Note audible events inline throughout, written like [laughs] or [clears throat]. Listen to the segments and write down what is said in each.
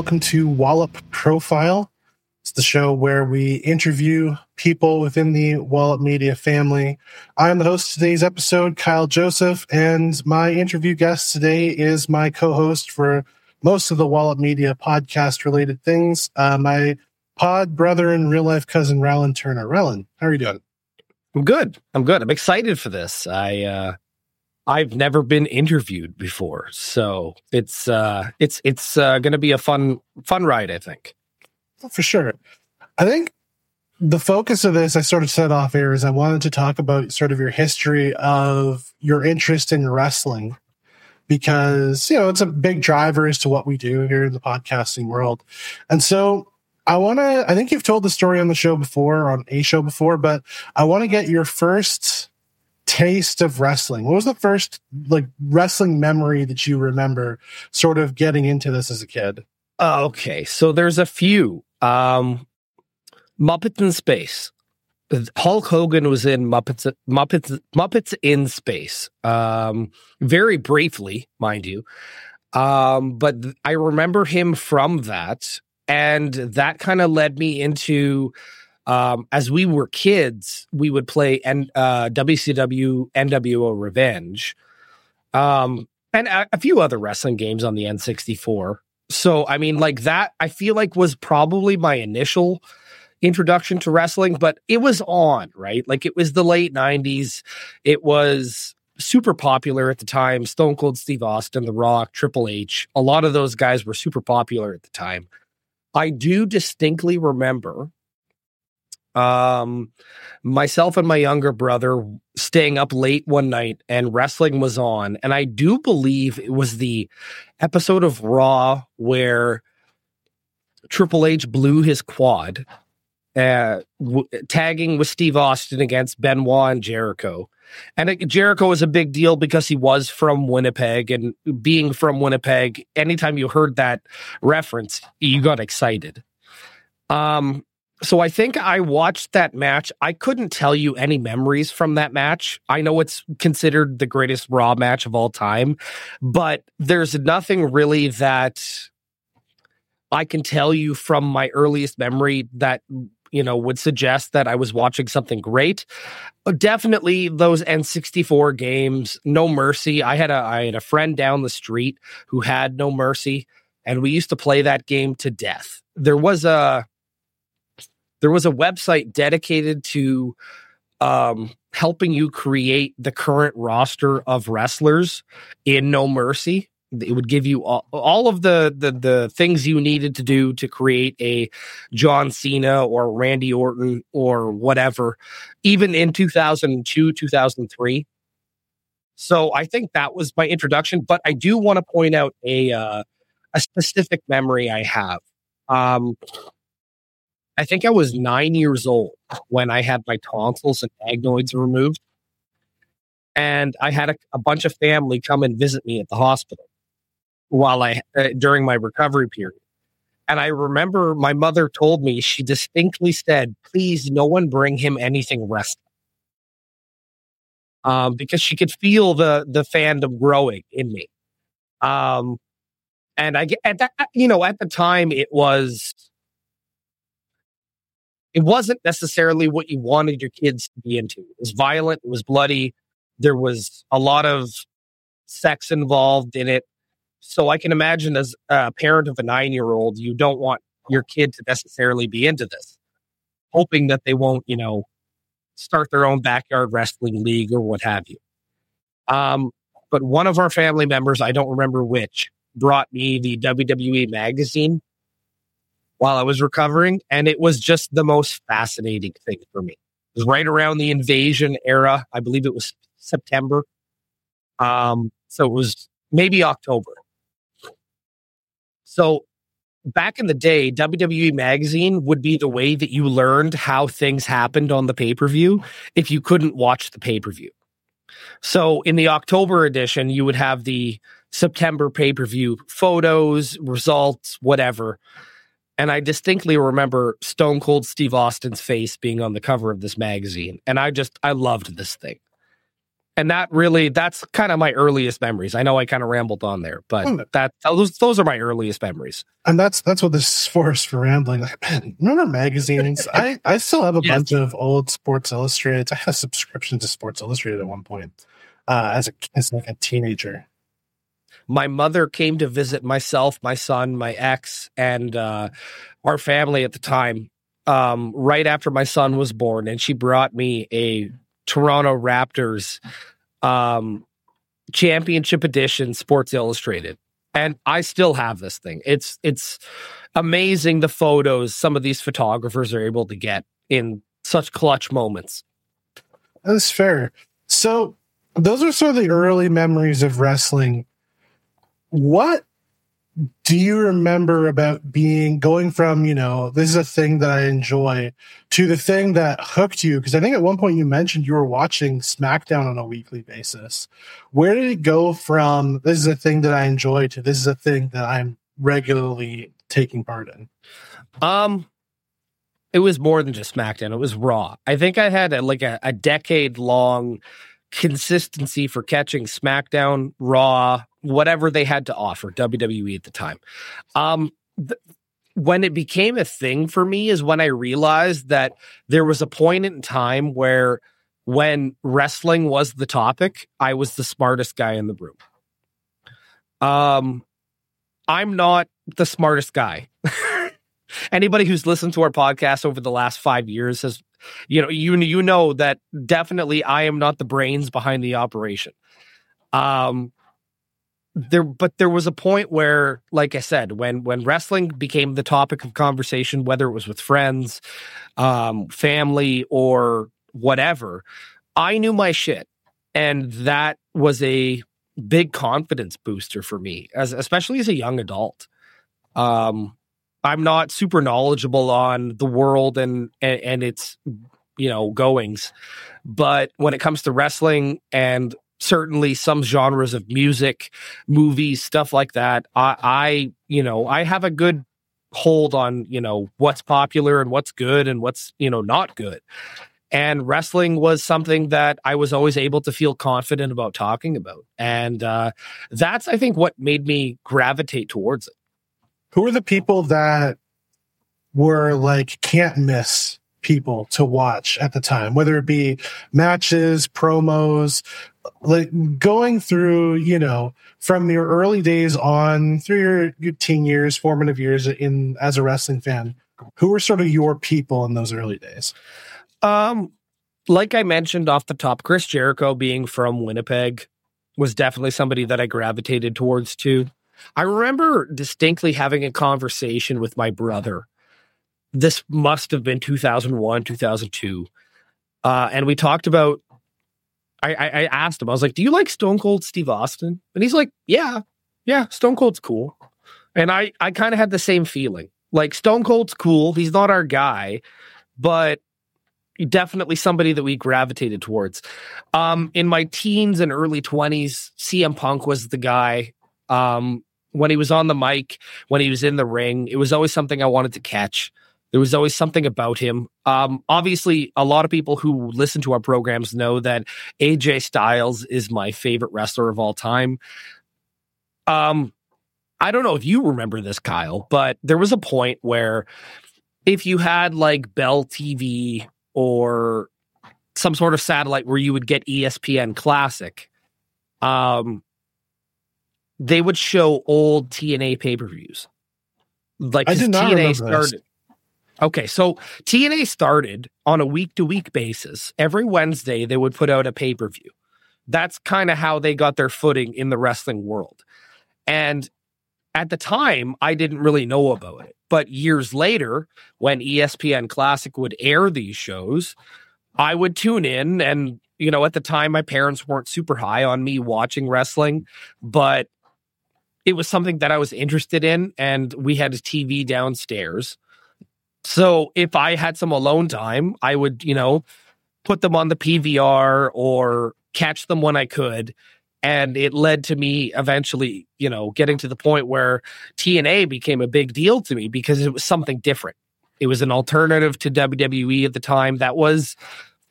Welcome to Wallop Profile. It's the show where we interview people within the Wallop Media family. I am the host of today's episode, Kyle Joseph, and my interview guest today is my co-host for most of the Wallop Media podcast related things, uh, my pod brother and real life cousin, Rylan Turner. Rylan, how are you doing? I'm good. I'm good. I'm excited for this. I uh I've never been interviewed before, so it's uh it's it's uh, going to be a fun fun ride, I think. For sure. I think the focus of this, I sort of set off here, is I wanted to talk about sort of your history of your interest in wrestling because, you know, it's a big driver as to what we do here in the podcasting world. And so I want to, I think you've told the story on the show before, on a show before, but I want to get your first taste of wrestling. What was the first like wrestling memory that you remember sort of getting into this as a kid? Okay. So there's a few. Um, Muppets in Space. Hulk Hogan was in Muppets Muppets Muppets in Space. Um, very briefly, mind you. Um, but I remember him from that, and that kind of led me into. Um, as we were kids, we would play and uh, WCW NWO Revenge, um, and a, a few other wrestling games on the N64. So, I mean, like that, I feel like was probably my initial introduction to wrestling, but it was on, right? Like it was the late 90s. It was super popular at the time. Stone Cold Steve Austin, The Rock, Triple H, a lot of those guys were super popular at the time. I do distinctly remember um myself and my younger brother staying up late one night and wrestling was on and i do believe it was the episode of raw where triple h blew his quad uh, w- tagging with Steve Austin against Benoit and Jericho. And it, Jericho was a big deal because he was from Winnipeg, and being from Winnipeg, anytime you heard that reference, you got excited. Um, so I think I watched that match. I couldn't tell you any memories from that match. I know it's considered the greatest Raw match of all time, but there's nothing really that I can tell you from my earliest memory that you know, would suggest that I was watching something great. But definitely those N64 games, No Mercy. I had a I had a friend down the street who had No Mercy, and we used to play that game to death. There was a there was a website dedicated to um, helping you create the current roster of wrestlers in No Mercy it would give you all, all of the, the the things you needed to do to create a John Cena or Randy Orton or whatever, even in 2002, 2003. So I think that was my introduction. But I do want to point out a uh, a specific memory I have. Um, I think I was nine years old when I had my tonsils and adenoids removed, and I had a, a bunch of family come and visit me at the hospital while I uh, during my recovery period. And I remember my mother told me she distinctly said, "Please, no one bring him anything wrestling," um, because she could feel the the fandom growing in me. Um, and I at that, you know, at the time it was it wasn't necessarily what you wanted your kids to be into. It was violent, it was bloody, there was a lot of sex involved in it. So I can imagine as a parent of a nine year old, you don't want your kid to necessarily be into this, hoping that they won't, you know, start their own backyard wrestling league or what have you. Um, but one of our family members, I don't remember which, brought me the WWE magazine while I was recovering. And it was just the most fascinating thing for me. It was right around the invasion era. I believe it was September. Um, so it was maybe October. So back in the day, WWE Magazine would be the way that you learned how things happened on the pay per view if you couldn't watch the pay per view. So in the October edition, you would have the September pay per view photos, results, whatever. And I distinctly remember Stone Cold Steve Austin's face being on the cover of this magazine. And I just, I loved this thing. and that really that's kind of my earliest memories. I know I kind of rambled on there, but that those those are my earliest memories. And that's that's what this is for us for rambling. Like, man, remember magazines? [laughs] I I still have a Yes. bunch of old Sports Illustrated. I had a subscription to Sports Illustrated at one point uh, as a as like a teenager. My mother came to visit myself, my son, my ex, and uh, our family at the time. Um, right after my son was born, and she brought me a Toronto Raptors um, championship edition Sports Illustrated, and I still have this thing. It's it's amazing the photos some of these photographers are able to get in such clutch moments. That's fair. So those are sort of the early memories of wrestling. What do you remember about being going from, you know, this is a thing that I enjoy to the thing that hooked you? Because I think at one point you mentioned you were watching SmackDown on a weekly basis. Where did it go from this is a thing that I enjoy to this is a thing that I'm regularly taking part in? Um, it was more than just SmackDown. It was Raw. I think I had a, like a, a decade long consistency for catching SmackDown, Raw, whatever they had to offer, WWE at the time. Um, th- when it became a thing for me is when I realized that there was a point in time where when wrestling was the topic, I was the smartest guy in the room. Um, I'm not the smartest guy. [laughs] Anybody who's listened to our podcast over the last five years has, you know, you you know that definitely I am not the brains behind the operation. Um, there, but there was a point where, like I said, when when wrestling became the topic of conversation, whether it was with friends, um, family, or whatever, I knew my shit, and that was a big confidence booster for me, as especially as a young adult. Um, I'm not super knowledgeable on the world and, and and its you know goings, but when it comes to wrestling and certainly some genres of music, movies, stuff like that, I, I you know I have a good hold on you know what's popular and what's good and what's you know not good. And wrestling was something that I was always able to feel confident about talking about, and uh, that's I think what made me gravitate towards it. Who are the people that were like can't miss people to watch at the time, whether it be matches, promos, like going through, you know, from your early days on through your, teen years, formative years in as a wrestling fan, who were sort of your people in those early days? Um, like I mentioned off the top, Chris Jericho being from Winnipeg was definitely somebody that I gravitated towards too. I remember distinctly having a conversation with my brother. This must have been 2001, 2002. Uh, and we talked about, I, I, I asked him, I was like, Do you like Stone Cold Steve Austin? And he's like, Yeah, yeah, Stone Cold's cool. And I, I kind of had the same feeling. Like, Stone Cold's cool. He's not our guy, but definitely somebody that we gravitated towards. Um, in my teens and early 20s, CM Punk was the guy. Um, when he was on the mic, when he was in the ring, it was always something I wanted to catch. There was always something about him. Um, obviously, a lot of people who listen to our programs know that AJ Styles is my favorite wrestler of all time. Um, I don't know if you remember this, Kyle, but there was a point where if you had like Bell TV or some sort of satellite where you would get ESPN Classic, um, they would show old TNA pay per views. Like I did not TNA remember this. Okay, so TNA started on a week to week basis. Every Wednesday, they would put out a pay per view. That's kind of how they got their footing in the wrestling world. And at the time, I didn't really know about it. But years later, when ESPN Classic would air these shows, I would tune in. And, you know, at the time, my parents weren't super high on me watching wrestling, but it was something that I was interested in. And we had a TV downstairs. So if I had some alone time, I would, you know, put them on the PVR or catch them when I could. And it led to me eventually, you know, getting to the point where TNA became a big deal to me because it was something different. It was an alternative to WWE at the time that was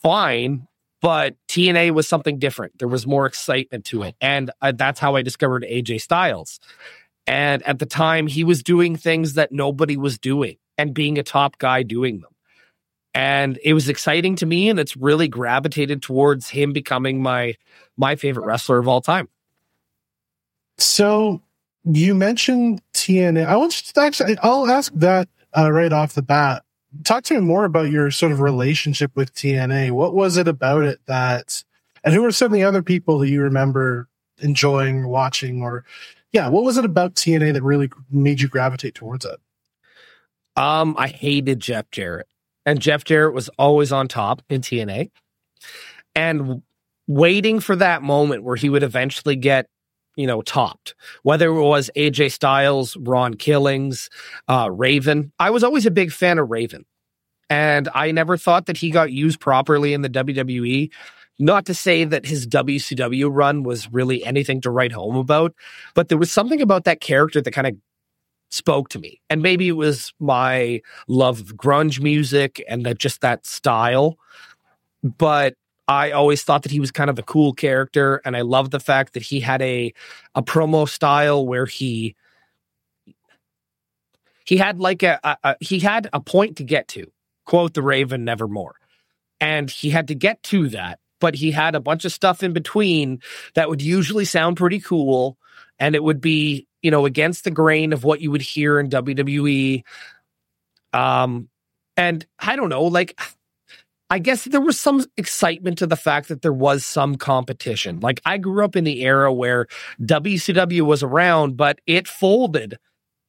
fine, but TNA was something different. There was more excitement to it. And uh, that's how I discovered AJ Styles. And at the time, he was doing things that nobody was doing and being a top guy doing them. And it was exciting to me, and it's really gravitated towards him becoming my my favorite wrestler of all time. So you mentioned TNA. I want to actually, I'll ask that uh, right off the bat. Talk to me more about your sort of relationship with TNA. What was it about it that, and who are some of the other people that you remember enjoying watching or, yeah, what was it about TNA that really made you gravitate towards it? Um, I hated Jeff Jarrett, and Jeff Jarrett was always on top in TNA, and waiting for that moment where he would eventually get you know, topped. Whether it was AJ Styles, Ron Killings, uh, Raven. I was always a big fan of Raven. And I never thought that he got used properly in the WWE. Not to say that his WCW run was really anything to write home about, but there was something about that character that kind of spoke to me. And maybe it was my love of grunge music and that just that style. But I always thought that he was kind of a cool character, and I love the fact that he had a a promo style where he he had like a, a, a he had a point to get to. Quote the Raven, nevermore, and he had to get to that. But he had a bunch of stuff in between that would usually sound pretty cool, and it would be you know against the grain of what you would hear in WWE. Um, and I don't know, like I guess there was some excitement to the fact that there was some competition. Like I grew up in the era where WCW was around, but it folded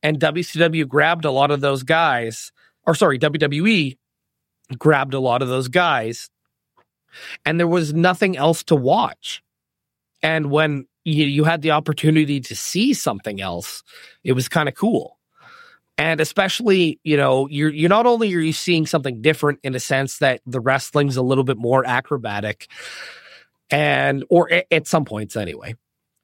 and WCW grabbed a lot of those guys, or sorry, WWE grabbed a lot of those guys, and there was nothing else to watch. And when you, you had the opportunity to see something else, it was kind of cool. And especially you know you're you're not only are you seeing something different in a sense that the wrestling's a little bit more acrobatic and or at some points anyway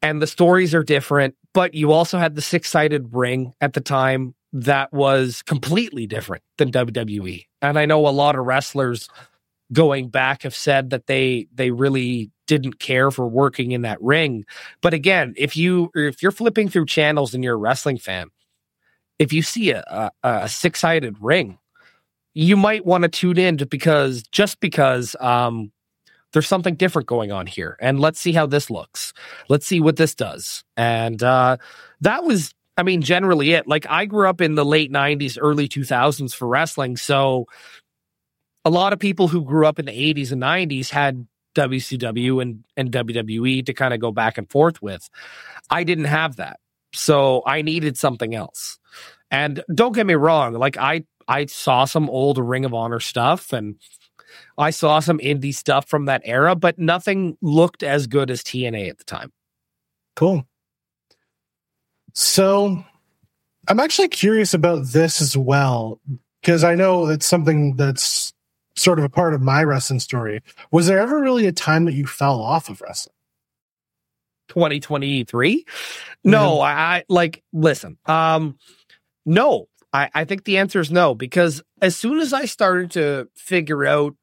and the stories are different but you also had the six-sided ring at the time that was completely different than WWE and I know a lot of wrestlers going back have said that they they really didn't care for working in that ring but again if you if you're flipping through channels and you're a wrestling fan if you see a, a, a six sided ring, you might want to tune in because just because um, there's something different going on here. And let's see how this looks. Let's see what this does. And uh, that was, I mean, generally it. Like I grew up in the late 90s, early 2000s for wrestling. So a lot of people who grew up in the 80s and 90s had WCW and, and WWE to kind of go back and forth with. I didn't have that. So I needed something else. And don't get me wrong, like I I saw some old Ring of Honor stuff and I saw some indie stuff from that era, but nothing looked as good as TNA at the time. Cool. So I'm actually curious about this as well, because I know it's something that's sort of a part of my wrestling story. Was there ever really a time that you fell off of wrestling? 2023? No, I, I like listen. Um no, I, I think the answer is no, because as soon as I started to figure out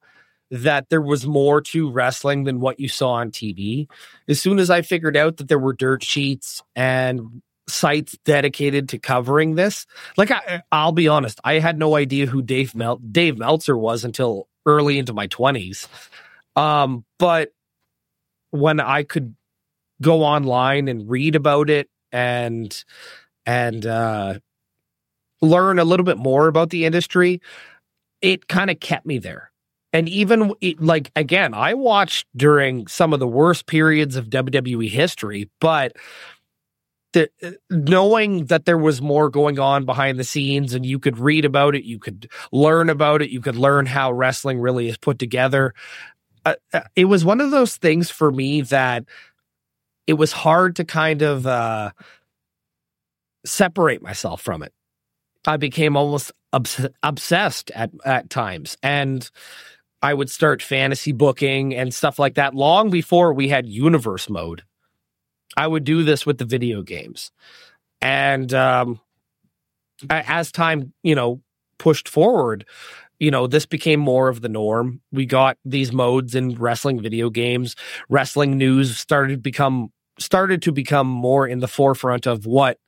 that there was more to wrestling than what you saw on TV, as soon as I figured out that there were dirt sheets and sites dedicated to covering this, like I, will be honest, I had no idea who Dave Mel- Dave Meltzer was until early into my twenties. Um, but when I could go online and read about it and and uh, learn a little bit more about the industry, it kind of kept me there. And even like again, I watched during some of the worst periods of WWE history, but the, knowing that there was more going on behind the scenes and you could read about it, you could learn about it, you could learn how wrestling really is put together. Uh, uh it was one of those things for me that it was hard to kind of uh, separate myself from it. I became almost obs- obsessed at at times, and I would start fantasy booking and stuff like that long before we had universe mode. I would do this with the video games, and um, as time you know pushed forward, you know, this became more of the norm. We got these modes in wrestling video games. Wrestling news started become started to become more in the forefront of what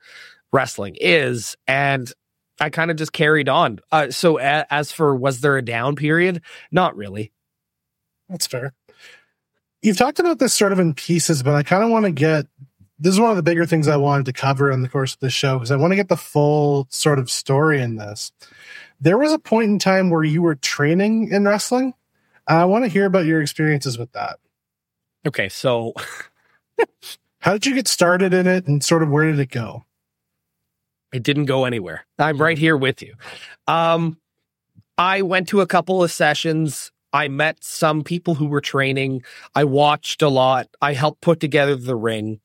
wrestling is, and I kind of just carried on. Uh, so, a- as for was there a down period? Not really. That's fair. You've talked about this sort of in pieces, but I kind of want to get this is one of the bigger things I wanted to cover in the course of the show because I want to get the full sort of story in this. There was a point in time where you were training in wrestling. I want to hear about your experiences with that. Okay, so [laughs] How did you get started in it and sort of where did it go? It didn't go anywhere. I'm right here with you. Um, I went to a couple of sessions. I met some people who were training. I watched a lot. I helped put together the ring.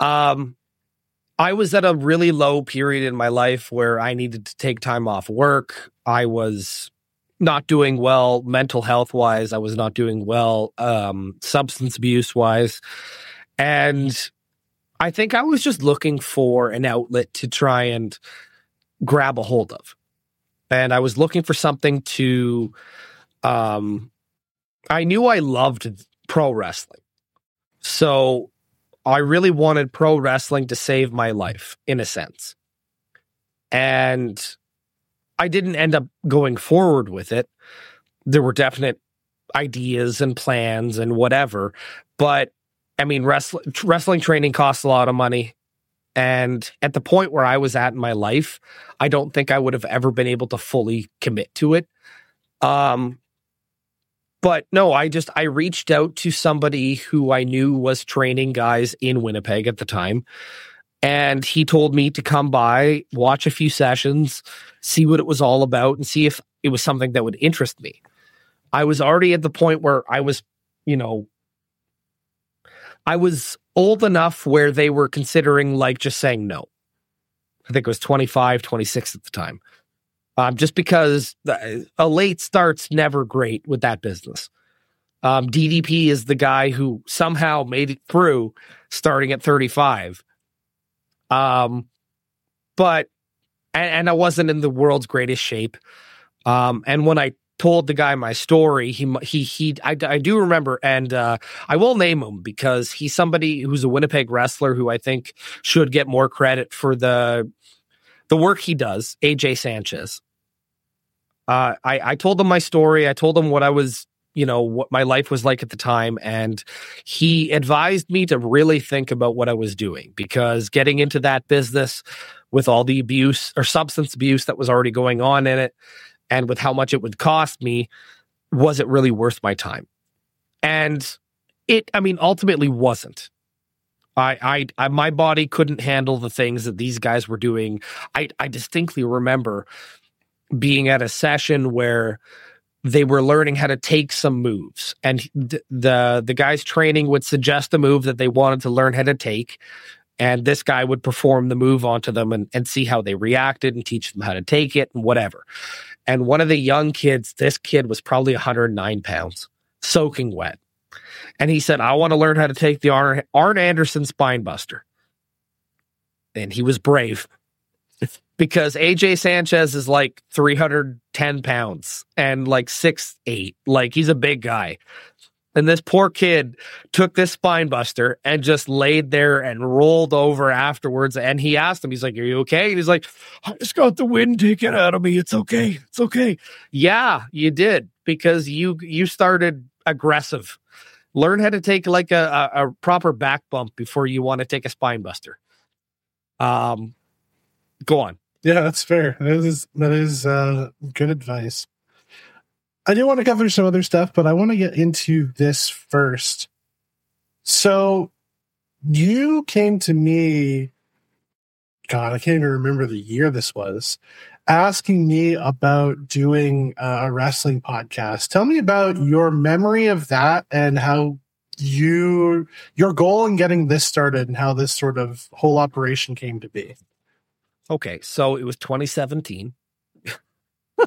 Um, I was at a really low period in my life where I needed to take time off work. I was not doing well mental health wise. I was not doing well um, substance abuse wise. And I think I was just looking for an outlet to try and grab a hold of. And I was looking for something to um I knew I loved pro wrestling. So I really wanted pro wrestling to save my life in a sense. And I didn't end up going forward with it. There were definite ideas and plans and whatever, but I mean, wrestling wrestling training costs a lot of money. And at the point where I was at in my life, I don't think I would have ever been able to fully commit to it. Um, but no, I just I reached out to somebody who I knew was training guys in Winnipeg at the time. And he told me to come by, watch a few sessions, see what it was all about, and see if it was something that would interest me. I was already at the point where I was, you know, I was old enough where they were considering like just saying no. I think it was 25, 26 at the time. Um, just because a late start's never great with that business. Um, DDP is the guy who somehow made it through starting at 35. Um, but, and, and I wasn't in the world's greatest shape. Um, and when I told the guy my story. He he he. I, I do remember, and uh, I will name him because he's somebody who's a Winnipeg wrestler who I think should get more credit for the the work he does. AJ Sanchez. Uh, I I told them my story. I told them what I was. You know what my life was like at the time, and he advised me to really think about what I was doing because getting into that business with all the abuse or substance abuse that was already going on in it, and with how much it would cost me, was it really worth my time? And it, I mean, ultimately wasn't. I, I, I, my body couldn't handle the things that these guys were doing. I, I distinctly remember being at a session where they were learning how to take some moves, and th- the the guys training would suggest a move that they wanted to learn how to take, and this guy would perform the move onto them and, and see how they reacted and teach them how to take it and whatever. And one of the young kids, this kid was probably 109 pounds, soaking wet. And he said, I want to learn how to take the Arn, Arn Anderson spine buster. And he was brave because AJ Sanchez is like 310 pounds and like six eight. Like he's a big guy. And this poor kid took this spine buster and just laid there and rolled over afterwards. And he asked him, he's like, Are you okay? And he's like, I just got the wind taken out of me. It's okay. It's okay. Yeah, you did because you you started aggressive. Learn how to take like a, a, a proper back bump before you want to take a spine buster. Um go on. Yeah, that's fair. That is that is uh, good advice. I do want to cover some other stuff, but I want to get into this first. So, you came to me, God, I can't even remember the year this was, asking me about doing a wrestling podcast. Tell me about your memory of that and how you your goal in getting this started and how this sort of whole operation came to be. Okay, so it was 2017. [laughs] uh,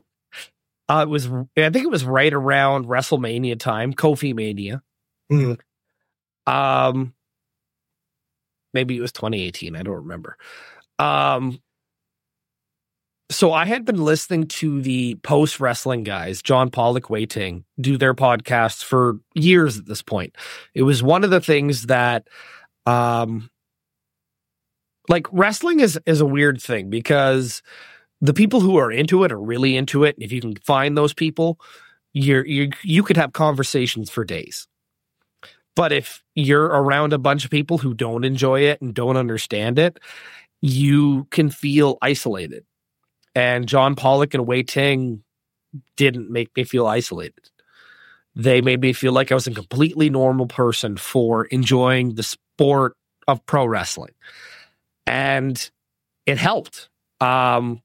it was, I think it was right around WrestleMania time, Kofi Mania. Mm. Um, maybe it was 2018. I don't remember. Um, so I had been listening to the post wrestling guys, John Pollock, Wai Ting, do their podcasts for years at this point. It was one of the things that, um, like wrestling is is a weird thing because the people who are into it are really into it. If you can find those people, you're you you could have conversations for days. But if you're around a bunch of people who don't enjoy it and don't understand it, you can feel isolated. And John Pollock and Wai Ting didn't make me feel isolated. They made me feel like I was a completely normal person for enjoying the sport of pro wrestling. And it helped. Um,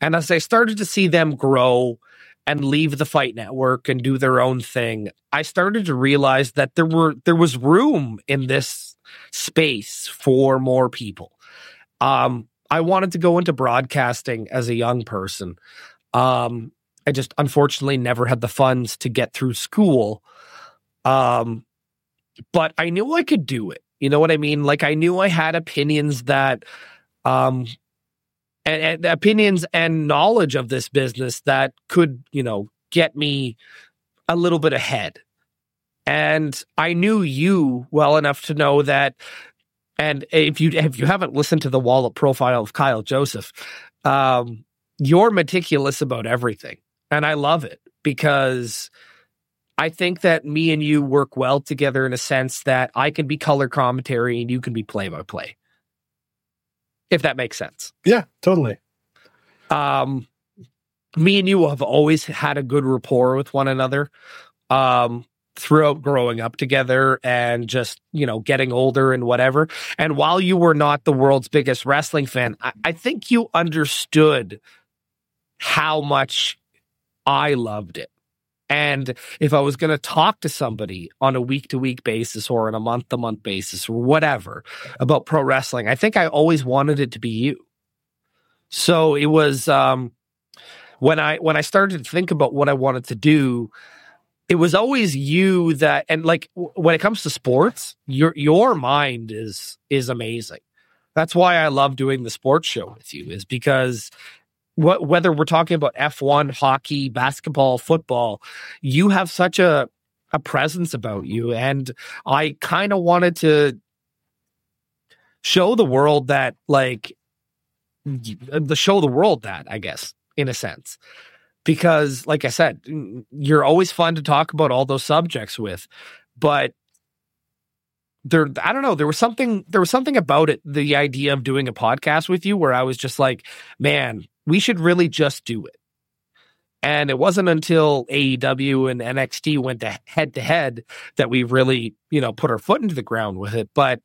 and as I started to see them grow and leave the fight network and do their own thing, I started to realize that there were there was room in this space for more people. Um, I wanted to go into broadcasting as a young person. Um, I just unfortunately never had the funds to get through school. Um, but I knew I could do it. You know what I mean? Like I knew I had opinions that um and, and opinions and knowledge of this business that could, you know, get me a little bit ahead. And I knew you well enough to know that and if you if you haven't listened to the Wallop profile of Kyle Joseph, um, you're meticulous about everything, and I love it because I think that me and you work well together in a sense that I can be color commentary and you can be play by play, if that makes sense. Yeah, totally. Um, me and you have always had a good rapport with one another. Um, throughout growing up together and just, you know, getting older and whatever. And while you were not the world's biggest wrestling fan, I, I think you understood how much I loved it. And if I was going to talk to somebody on a week to week basis or on a month to month basis or whatever about pro wrestling, I think I always wanted it to be you. So it was um, when I when I started to think about what I wanted to do, it was always you that and like when it comes to sports your your mind is is amazing that's why i love doing the sports show with you is because what whether we're talking about f1 hockey basketball football you have such a a presence about you. And i kind of wanted to show the world that like uh, the show the world that i guess in a sense. Because like I said, you're always fun to talk about all those subjects with, but there I don't know, there was something there was something about it, the idea of doing a podcast with you where I was just like, man, we should really just do it. And it wasn't until AEW and NXT went to head to head that we really, you know, put our foot into the ground with it. But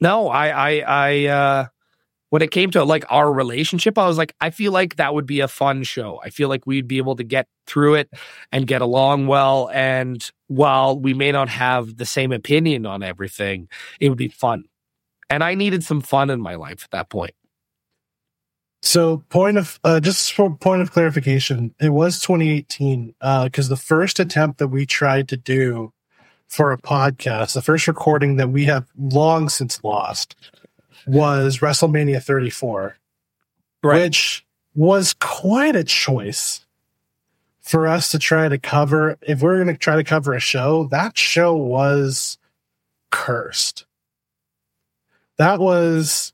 no, I I I uh when it came to like our relationship, I was like, I feel like that would be a fun show. I feel like we'd be able to get through it and get along well. And while we may not have the same opinion on everything, it would be fun. And I needed some fun in my life at that point. So, point of uh, just for point of clarification, it was 2018 because uh, the first attempt that we tried to do for a podcast, the first recording that we have long since lost, was WrestleMania 34, right. which was quite a choice for us to try to cover. If we are going to try to cover a show, that show was cursed. That was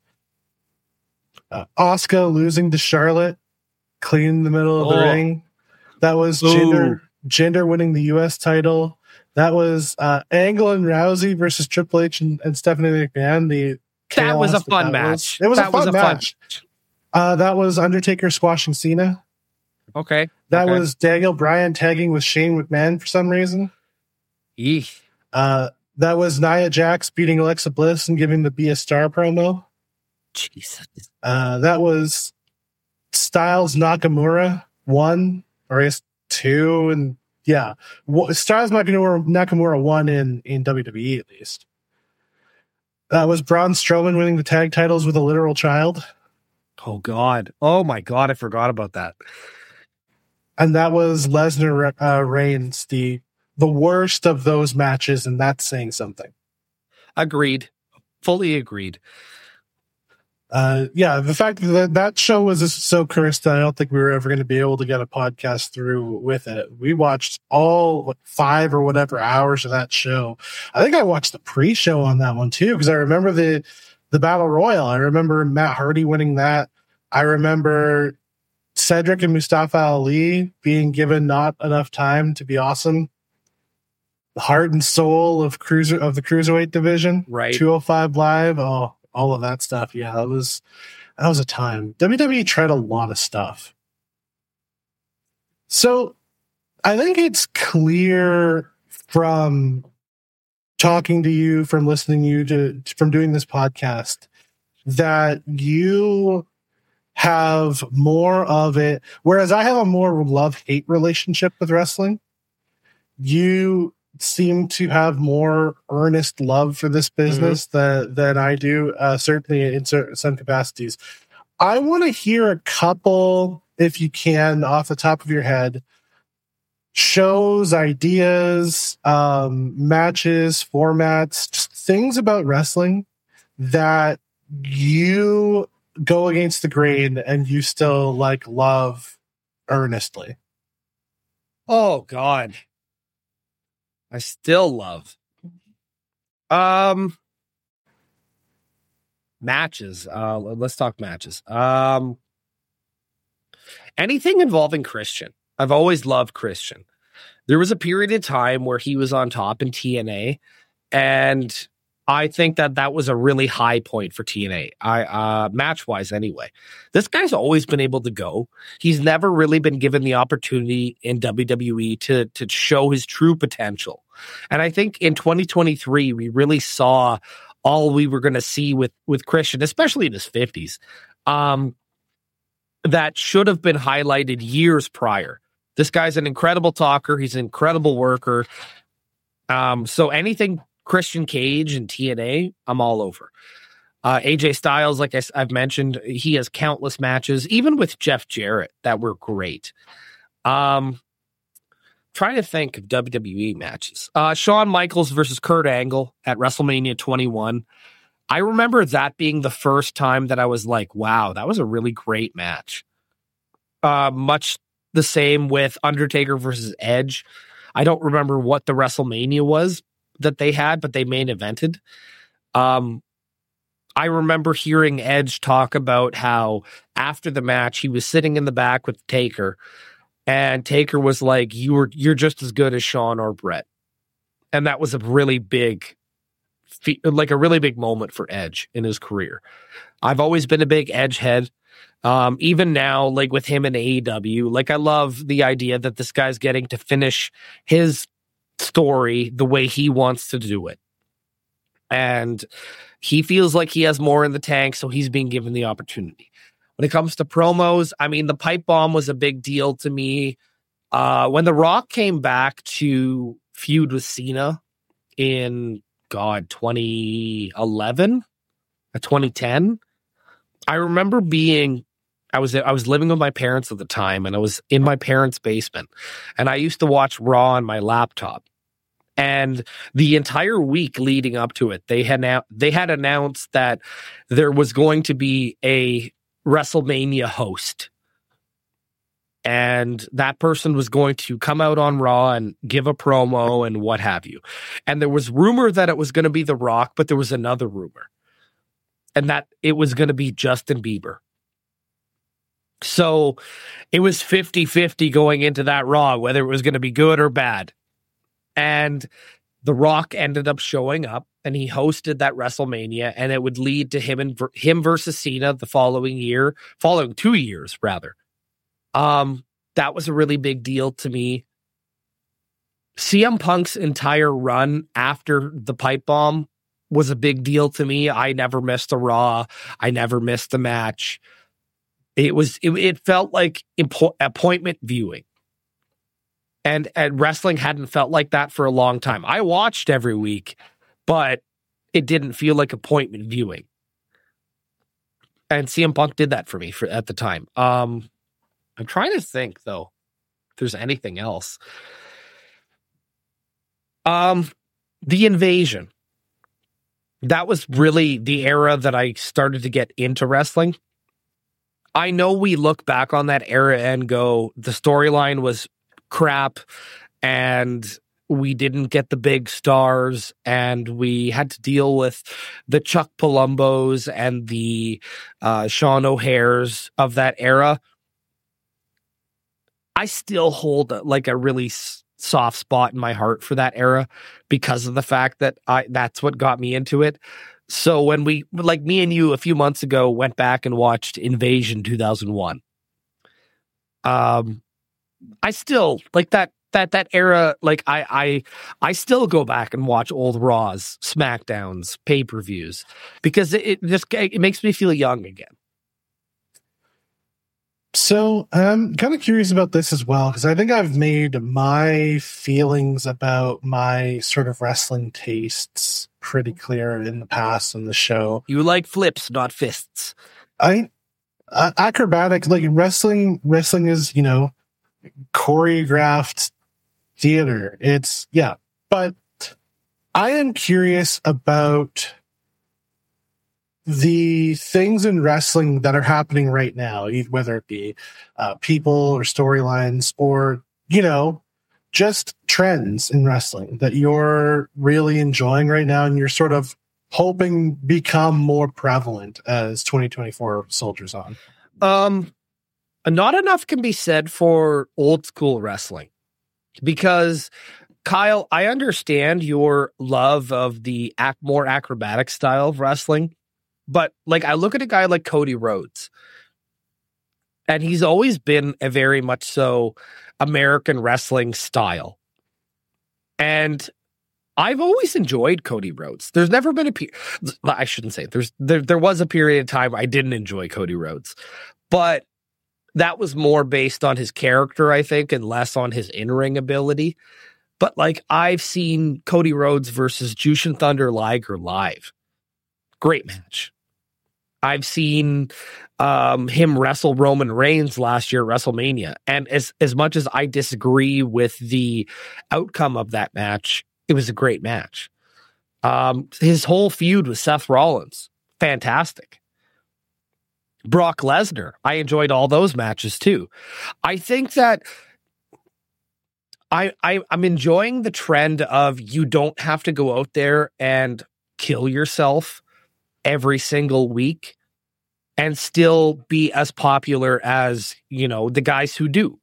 uh, Asuka losing to Charlotte, clean the middle of the oh. ring. That was Jinder Jinder winning the U.S. title. That was uh, Angle and Rousey versus Triple H and, and Stephanie McMahon, the that was a fun match. Was. It was that a fun was a match. Fun... Uh, that was Undertaker squashing Cena. Okay. That okay. was Daniel Bryan tagging with Shane McMahon for some reason. Eesh. Uh, that was Nia Jax beating Alexa Bliss and giving the Be a Star promo. Jesus. Uh, that was Styles Nakamura one, or I guess two, and yeah, Styles Nakamura Nakamura one in in WWE at least. Uh, was Braun Strowman winning the tag titles with a literal child? Oh God! Oh my God! I forgot about that. And that was Lesnar uh, Reigns, the the worst of those matches, and that's saying something. Agreed. Fully agreed. Uh, yeah, the fact that that show was just so cursed that I don't think we were ever going to be able to get a podcast through with it. We watched all five or whatever hours of that show. I think I watched the pre-show on that one too because I remember the the battle royal. I remember Matt Hardy winning that. I remember Cedric and Mustafa Ali being given not enough time to be awesome. The heart and soul of cruiser of the cruiserweight division, Right. 205 live. Oh, all of that stuff. Yeah, that was that was a time. WWE tried a lot of stuff. So I think it's clear from talking to you, from listening to you to from doing this podcast, that you have more of it. Whereas I have a more love hate relationship with wrestling. You seem to have more earnest love for this business than than I do, uh, certainly in some capacities. I want to hear a couple, if you can, off the top of your head, shows, ideas, um, matches, formats, just things about wrestling that you go against the grain and you still like love earnestly. Oh God. I still love. Um matches. Uh let's talk matches. Um anything involving Christian. I've always loved Christian. There was a period of time where he was on top in TNA and I think that that was a really high point for TNA. I uh match wise anyway. This guy's always been able to go. He's never really been given the opportunity in WWE to to show his true potential. And I think in 2023 we really saw all we were going to see with with Christian, especially in his 50s. Um that should have been highlighted years prior. This guy's an incredible talker, he's an incredible worker. Um so anything Christian Cage and TNA, I'm all over. Uh, AJ Styles, like I, have mentioned, he has countless matches, even with Jeff Jarrett, that were great. Um, trying to think of WWE matches. Uh, Shawn Michaels versus Kurt Angle at WrestleMania 21. I remember that being the first time that I was like, wow, that was a really great match. Uh, much the same with Undertaker versus Edge. I don't remember what the WrestleMania was that they had, but they main evented. Um, I remember hearing Edge talk about how after the match he was sitting in the back with Taker, and Taker was like, "You were you're just as good as Shawn or Brett," and that was a really big, like a really big moment for Edge in his career. I've always been a big Edge head. Um, even now, like with him in AEW, like I love the idea that this guy's getting to finish his story the way he wants to do it. And he feels like he has more in the tank, so he's being given the opportunity. When it comes to promos, I mean, the pipe bomb was a big deal to me. Uh, when The Rock came back to feud with Cena in God 2011, 2010, I remember being I was I was living with my parents at the time, and I was in my parents' basement, and I used to watch Raw on my laptop. And the entire week leading up to it, they had now they had announced that there was going to be a WrestleMania host, and that person was going to come out on Raw and give a promo and what have you. And there was rumor that it was going to be The Rock, but there was another rumor, and that it was going to be Justin Bieber. So it was 50 50 going into that Raw, whether it was going to be good or bad. And The Rock ended up showing up and he hosted that WrestleMania, and it would lead to him and him versus Cena the following year, following two years rather. Um, that was a really big deal to me. CM Punk's entire run after the pipe bomb was a big deal to me. I never missed a Raw. I never missed a match it was it, it felt like impo- appointment viewing. And and wrestling hadn't felt like that for a long time. I watched every week but it didn't feel like appointment viewing. And cm punk did that for me for, at the time. Um i'm trying to think though if there's anything else. Um the invasion. That was really the era that I started to get into wrestling. I know we look back on that era and go, the storyline was crap and we didn't get the big stars and we had to deal with the Chuck Palumbos and the uh, Sean O'Haires of that era. I still hold like a really soft spot in my heart for that era because of the fact that I that's what got me into it. So when we like me and you a few months ago went back and watched Invasion 2001. Um I still like that that that era like I I I still go back and watch old Raws, SmackDowns, pay-per-views because it, it just it makes me feel young again. So I'm kind of curious about this as well because I think I've made my feelings about my sort of wrestling tastes pretty clear in the past on the show. You like flips, not fists. I uh, acrobatic like wrestling. Wrestling is you know choreographed theater. It's yeah, but I am curious about the things in wrestling that are happening right now, whether it be uh, people or storylines or, you know, just trends in wrestling that you're really enjoying right now and you're sort of hoping become more prevalent as 2024 soldiers on. Um, not enough can be said for old school wrestling because Kyle, I understand your love of the more acrobatic style of wrestling, but like I look at a guy like Cody Rhodes, and he's always been a very much so American wrestling style, and I've always enjoyed Cody Rhodes. There's never been a pe- I shouldn't say there's there there was a period of time I didn't enjoy Cody Rhodes, but that was more based on his character, I think, and less on his in ring ability. But like I've seen Cody Rhodes versus Jushin Thunder Liger live. Great match. I've seen um, him wrestle Roman Reigns last year at WrestleMania. And as as much as I disagree with the outcome of that match, it was a great match. Um, his whole feud with Seth Rollins, fantastic. Brock Lesnar, I enjoyed all those matches too. I think that I, I I'm enjoying the trend of you don't have to go out there and kill yourself every single week and still be as popular as, you know, the guys who do.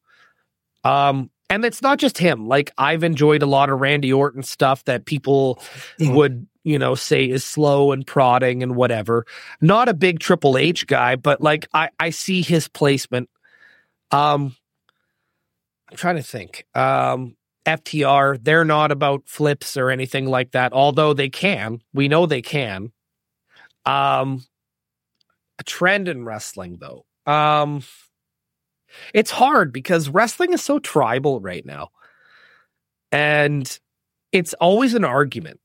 Um and it's not just him. Like I've enjoyed a lot of Randy Orton stuff that people Mhm. would, you know, say is slow and prodding and whatever. Not a big Triple H guy, but like I I see his placement. Um I'm trying to think. Um FTR, they're not about flips or anything like that, although they can. We know they can. Um a trend in wrestling though. Um it's hard because wrestling is so tribal right now. And it's always an argument.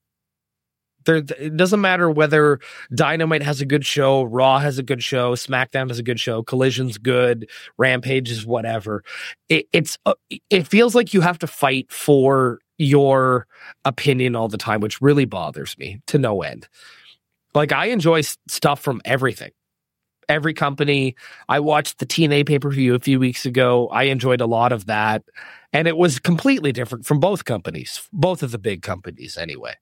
There it doesn't matter whether Dynamite has a good show, Raw has a good show, SmackDown has a good show, Collision's good, Rampage is whatever. It, it's uh, it feels like you have to fight for your opinion all the time, which really bothers me to no end. Like I enjoy s- stuff from everything every company. I watched the TNA pay per view a few weeks ago. I enjoyed a lot of that, and it was completely different from both companies, both of the big companies, anyway.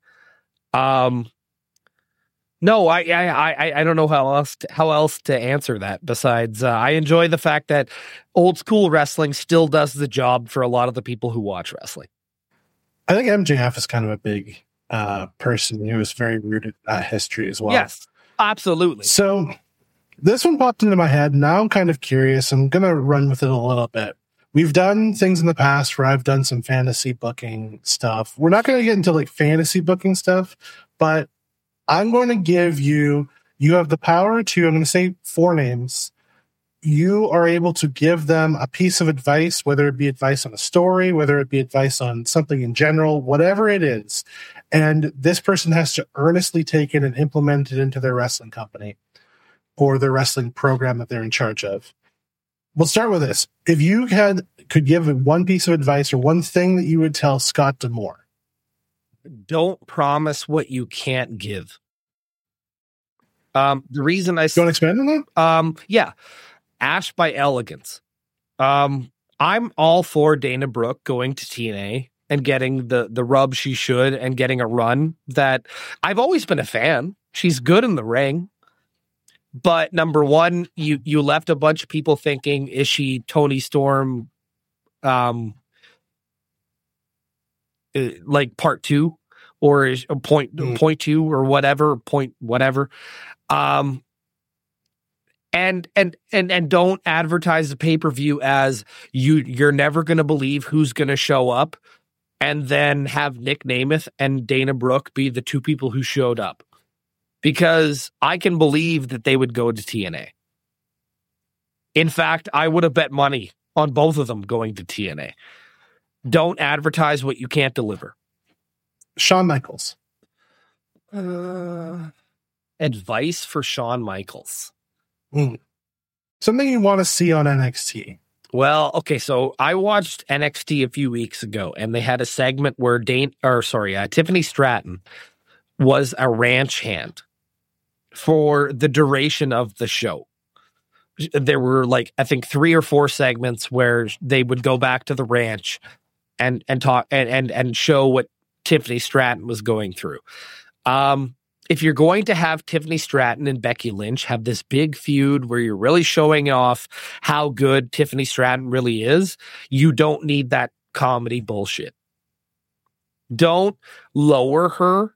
Um, no, I, I, I, I don't know how else to, how else to answer that. Besides, uh, I enjoy the fact that old school wrestling still does the job for a lot of the people who watch wrestling. I think MJF is kind of a big uh, person who is very rooted uh, history as well. yes, absolutely. So this one popped into my head. Now I'm kind of curious. I'm going to run with it a little bit. We've done things in the past where I've done some fantasy booking stuff. We're not going to get into like fantasy booking stuff, but I'm going to give you, you have the power to, I'm going to say four names. You are able to give them a piece of advice, whether it be advice on a story, whether it be advice on something in general, whatever it is. And this person has to earnestly take it and implement it into their wrestling company or the wrestling program that they're in charge of. We'll start with this. If you had could give one piece of advice or one thing that you would tell Scott D'Amore, Don't promise what you can't give. Um, the reason I don't expand on that? um, yeah, Ash by Elegance. Um, I'm all for Dana Brooke going to TNA and getting the the rub she should and getting a run that I've always been a fan. She's good in the ring. But number one, you you left a bunch of people thinking, is she Toni Storm um uh, like part two or is a point Mm. point two or whatever point whatever um and and and and don't advertise the pay-per-view as you you're never going to believe who's going to show up and then have Nic Nemeth and Dana Brooke be the two people who showed up because I can believe that they would go to TNA. In fact, I would have bet money on both of them going to TNA. Don't advertise what you can't deliver. Shawn Michaels. Uh, advice for Shawn Michaels. Something you want to see on NXT. Well, okay, so I watched NXT a few weeks ago, and they had a segment where Dane, or sorry, uh, Tiffany Stratton was a ranch hand for the duration of the show. There were like I think three or four segments where they would go back to the ranch and and talk and and and show what Tiffany Stratton was going through. Um, if you're going to have Tiffany Stratton and Becky Lynch have this big feud where you're really showing off how good Tiffany Stratton really is, you don't need that comedy bullshit. Don't lower her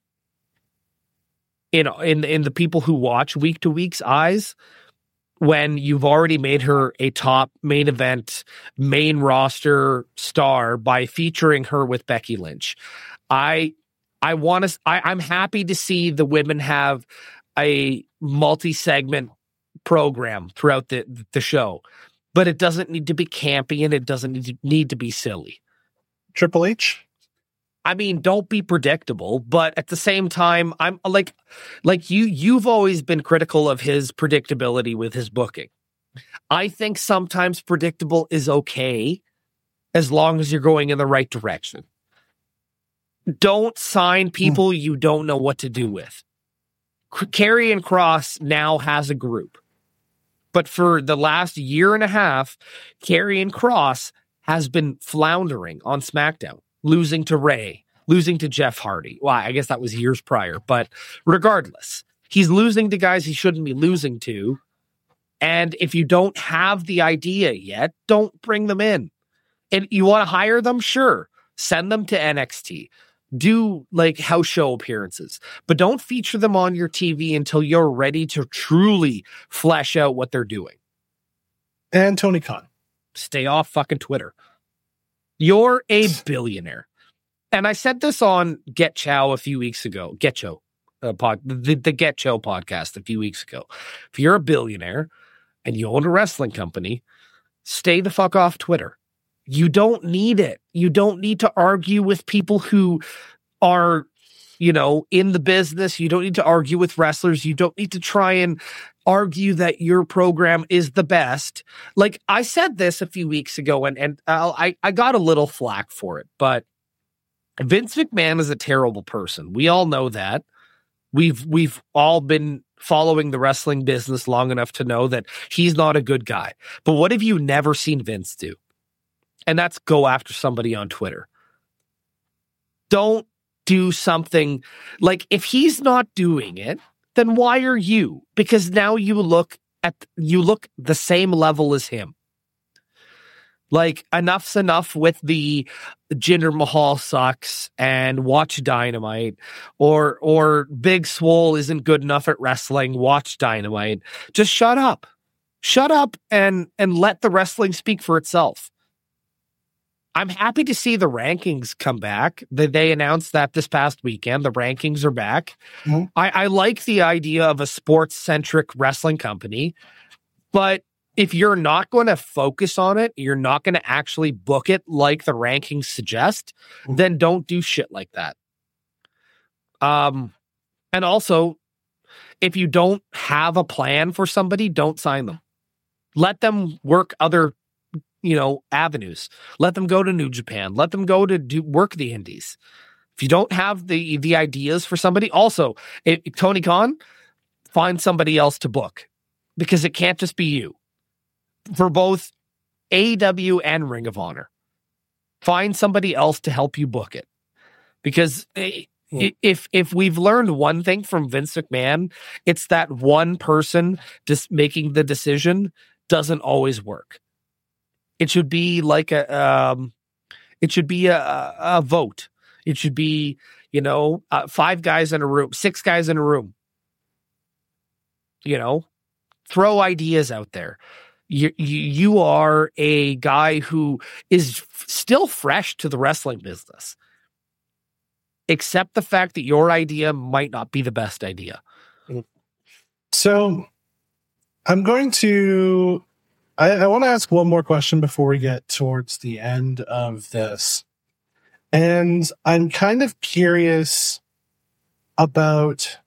in in in the people who watch week to week's eyes when you've already made her a top main event main roster star by featuring her with Becky Lynch. I I want to I'm happy to see the women have a multi-segment program throughout the the show. But it doesn't need to be campy and it doesn't need to, need to be silly. Triple H. I mean, don't be predictable, but at the same time, I'm like, like you, you've always been critical of his predictability with his booking. I think sometimes predictable is okay as long as you're going in the right direction. Don't sign hmm. people you don't know what to do with. Karrion Kross now has a group, but for the last year and a half, Karrion Kross has been floundering on SmackDown losing to Ray, losing to Jeff Hardy. Well, I guess that was years prior, but regardless, he's losing to guys he shouldn't be losing to. And if you don't have the idea yet, don't bring them in. And you want to hire them? Sure. Send them to NXT. Do like house show appearances, but don't feature them on your TV until you're ready to truly flesh out what they're doing. And Tony Khan. Stay off fucking Twitter. You're a billionaire. And I said this on Get Chow a few weeks ago. Get Chow, uh, pod, the, the Get Chow podcast a few weeks ago. If you're a billionaire and you own a wrestling company, stay the fuck off Twitter. You don't need it. You don't need to argue with people who are, you know, in the business. You don't need to argue with wrestlers. You don't need to try and argue that your program is the best. Like I said this a few weeks ago, and and I'll, I I got a little flack for it, but Vince McMahon is a terrible person. We all know that. We've we've all been following the wrestling business long enough to know that he's not a good guy. But what have you never seen Vince do? And that's go after somebody on Twitter. Don't do something like if he's not doing it, then why are you? Because now you look at you look the same level as him. Like enough's enough with the Jinder Mahal sucks and watch Dynamite, or or Big Swole isn't good enough at wrestling. Watch Dynamite. Just shut up, shut up, and and let the wrestling speak for itself. I'm happy to see the rankings come back. They, they announced that this past weekend. The rankings are back. Mhm. I, I like the idea of a sports centric wrestling company, but if you're not going to focus on it, you're not going to actually book it like the rankings suggest, Mhm. then don't do shit like that. Um, and also, if you don't have a plan for somebody, don't sign them. Let them work other, you know, avenues. Let them go to New Japan. Let them go to do work the indies. If you don't have the the ideas for somebody, also if, Tony Khan, find somebody else to book because it can't just be you for both AEW and Ring of Honor. Find somebody else to help you book it because eh, Hmm. if if we've learned one thing from Vince McMahon, it's that one person just making the decision doesn't always work. It should be like a um, it should be a, a, vote. It should be you know uh, five guys in a room, six guys in a room. You know, throw ideas out there. You, you are a guy who is f- still fresh to the wrestling business accept the fact that your idea might not be the best idea. So I'm going to. I, I want to ask one more question before we get towards the end of this. And I'm kind of curious about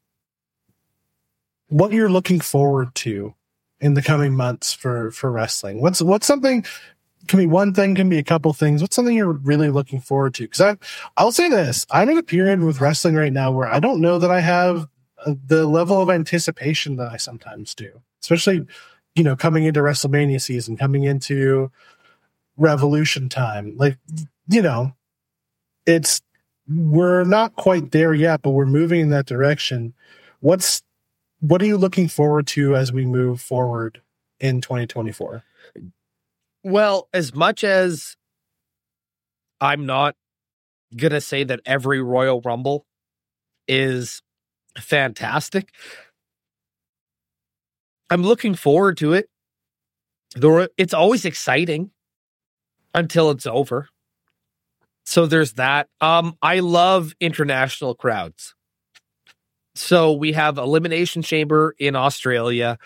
what you're looking forward to in the coming months for for wrestling. What's what's something can be one thing, can be a couple things. What's something you're really looking forward to? Because I I'll say this, I'm in a period with wrestling right now where I don't know that I have uh, the level of anticipation that I sometimes do, especially you know coming into WrestleMania season, coming into Revolution time. Like you know, it's we're not quite there yet, but we're moving in that direction. What's what are you looking forward to as we move forward in 2024? Well, as much as I'm not going to say that every Royal Rumble is fantastic, I'm looking forward to it. It's always exciting until it's over. So there's that. Um, I love international crowds. So we have Elimination Chamber in Australia.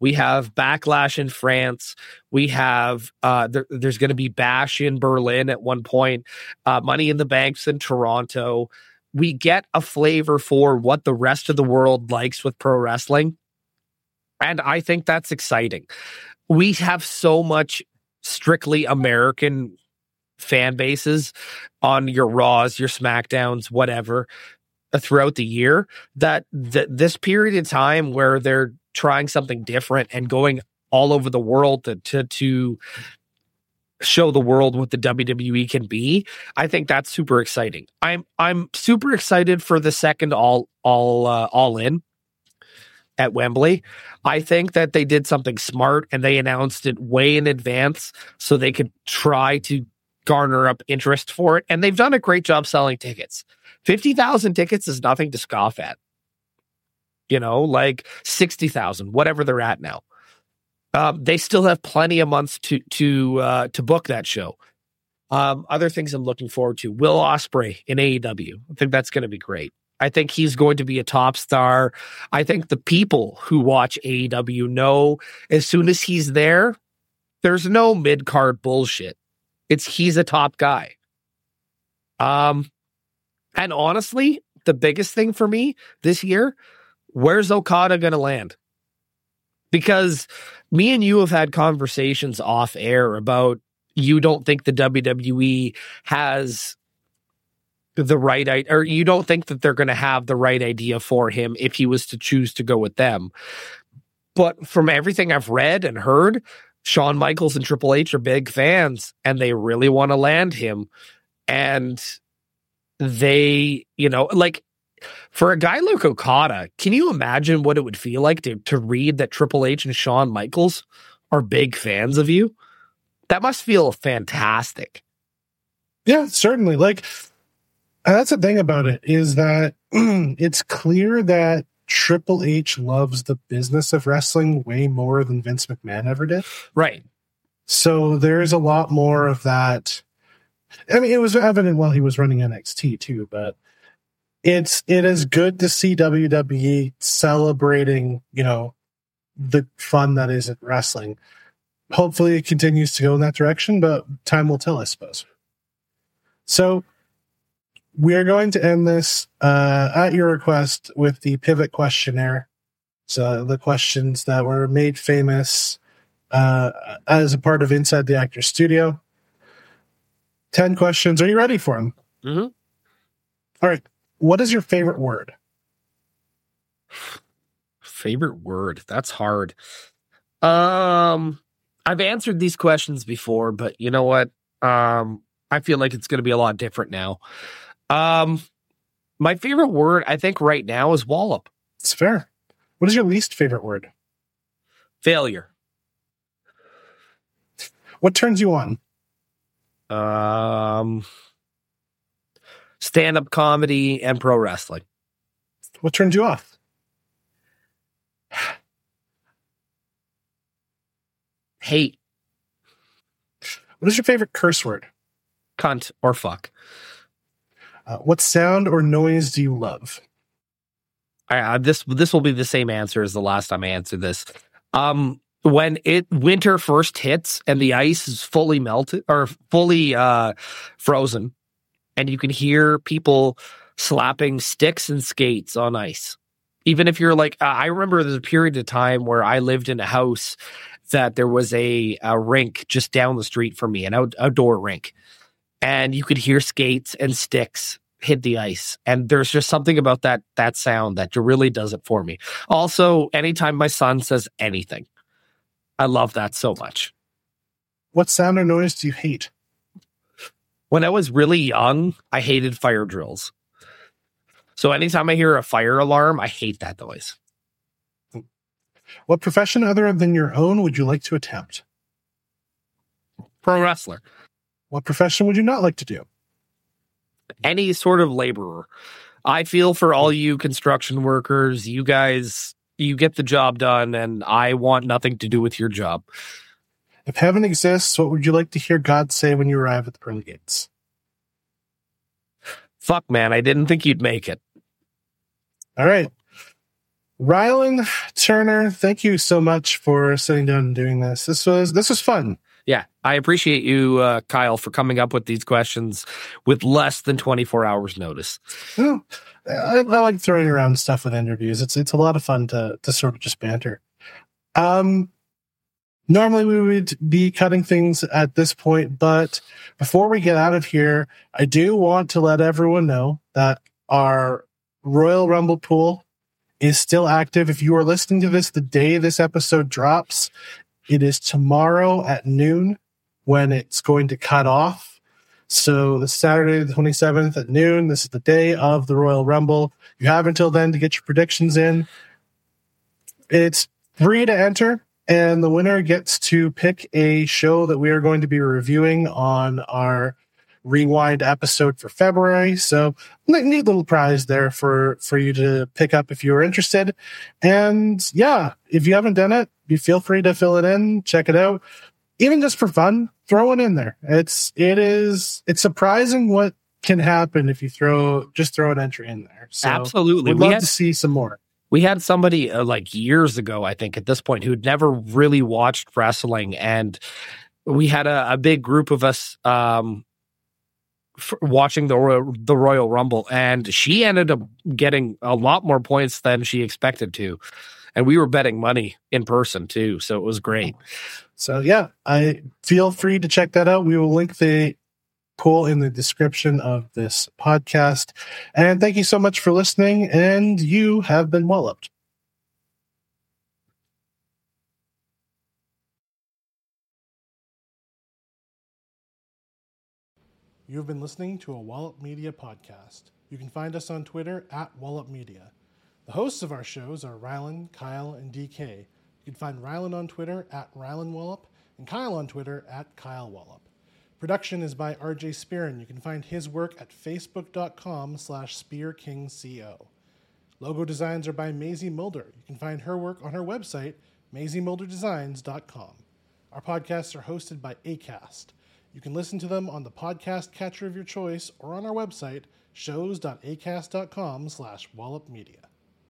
We have Backlash in France. We have uh, there, there's going to be Bash in Berlin at one point. Uh, Money in the Banks in Toronto. We get a flavor for what the rest of the world likes with pro wrestling, and I think that's exciting. We have so much strictly American fan bases on your Raws, your SmackDowns, whatever, uh, throughout the year that th- this period of time where they're trying something different and going all over the world to, to to show the world what the WWE can be. I think that's super exciting. I'm I'm super excited for the second all all uh, all in at Wembley. I think that they did something smart and they announced it way in advance so they could try to garner up interest for it and they've done a great job selling tickets. 50,000 tickets is nothing to scoff at. You know, like 60,000, whatever they're at now. Um, they still have plenty of months to to uh, to book that show. Um, other things I'm looking forward to: Will Ospreay in AEW. I think that's going to be great. I think he's going to be a top star. I think the people who watch AEW know as soon as he's there, there's no mid card bullshit. It's he's a top guy. Um, and honestly, the biggest thing for me this year, where's Okada going to land? Because me and you have had conversations off air about you don't think the WWE has the right idea, or you don't think that they're going to have the right idea for him if he was to choose to go with them. But from everything I've read and heard, Shawn Michaels and Triple H are big fans and they really want to land him. And they, you know, like for a guy like Okada, can you imagine what it would feel like to, to read that Triple H and Shawn Michaels are big fans of you? That must feel fantastic. Yeah, certainly. Like that's the thing about it is that [clears throat] it's clear that Triple H loves the business of wrestling way more than Vince McMahon ever did. Right. So there's a lot more of that. I mean, it was evident while he was running NXT too, but it's it is good to see WWE celebrating, you know, the fun that is in wrestling. Hopefully, it continues to go in that direction, but time will tell, I suppose. So we are going to end this uh, at your request with the pivot questionnaire. So the questions that were made famous uh, as a part of Inside the Actor Studio. 10 questions. Are you ready for them? Mm-hmm. All right. What is your favorite word? Favorite word? That's hard. Um, I've answered these questions before, but you know what? Um, I feel like it's going to be a lot different now. Um, my favorite word, I think, right now is wallop. It's fair. What is your least favorite word? Failure. What turns you on? Um, stand up comedy and pro wrestling. What turns you off? [sighs] Hate, What is your favorite curse word? cunt, or fuck. Uh, what sound or noise do you love? This this will be the same answer as the last time I answered this. Um, when it winter first hits and the ice is fully melted or fully uh, frozen, and you can hear people slapping sticks and skates on ice. Even if you're like, uh, I remember there's a period of time where I lived in a house that there was a, a rink just down the street from me, an out, outdoor rink, and you could hear skates and sticks hit the ice. And there's just something about that that sound that really does it for me. Also anytime my son says anything i love that so much. What sound or noise do you hate? when i was really young i hated fire drills. So anytime i hear a fire alarm i hate that noise. What profession other than your own would you like to attempt? pro wrestler What profession would you not like to do? any sort of laborer i feel for all you construction workers you guys you get the job done and i want nothing to do with your job If heaven exists, what would you like to hear God say when you arrive at the pearly gates? fuck man i didn't think you'd make it All right. Rylan Turner, thank you so much for sitting down and doing this. This was this was fun. Yeah, I appreciate you, uh, Kyle, for coming up with these questions with less than 24 hours notice. Oh, I, I like throwing around stuff with interviews. It's it's a lot of fun to to sort of just banter. Um, normally we would be cutting things at this point, but before we get out of here, I do want to let everyone know that our Royal Rumble pool is still active. If you are listening to this the day this episode drops, it is tomorrow at noon when it's going to cut off. So the Saturday, the 27th at noon, this is the day of the Royal Rumble. You have until then to get your predictions in. It's free to enter, and the winner gets to pick a show that we are going to be reviewing on our rewind episode for February. So neat little prize there for for you to pick up if you are interested. And yeah, if you haven't done it, you feel free to fill it in, check it out. Even just for fun, throw it in there. It's it is it's surprising what can happen if you throw just throw an entry in there. So Absolutely. We'd We love had, to see some more. we had somebody uh, like years ago, I think, at this point, who'd never really watched wrestling. And we had a, a big group of us um, f- watching the Royal, the Royal Rumble. And she ended up getting a lot more points than she expected to. And we were betting money in person too. So it was great. So yeah, I feel free to check that out. We will link the poll in the description of this podcast. And thank you so much for listening. And you have been walloped. You have been listening to a Wallop Media podcast. You can find us on Twitter at Wallop Media. The hosts of our shows are Rylan, Kyle, and DK. You can find Rylan on Twitter at Rylan Wallop and Kyle on Twitter at Kyle Wallop. Production is by RJ Spearin. You can find his work at facebook.com slash spearkingco. Logo designs are by Maisie Mulder. You can find her work on her website, maisiemulderdesigns.com. Our podcasts are hosted by ACAST. You can listen to them on the podcast catcher of your choice or on our website, shows.acast.com slash wallopmedia.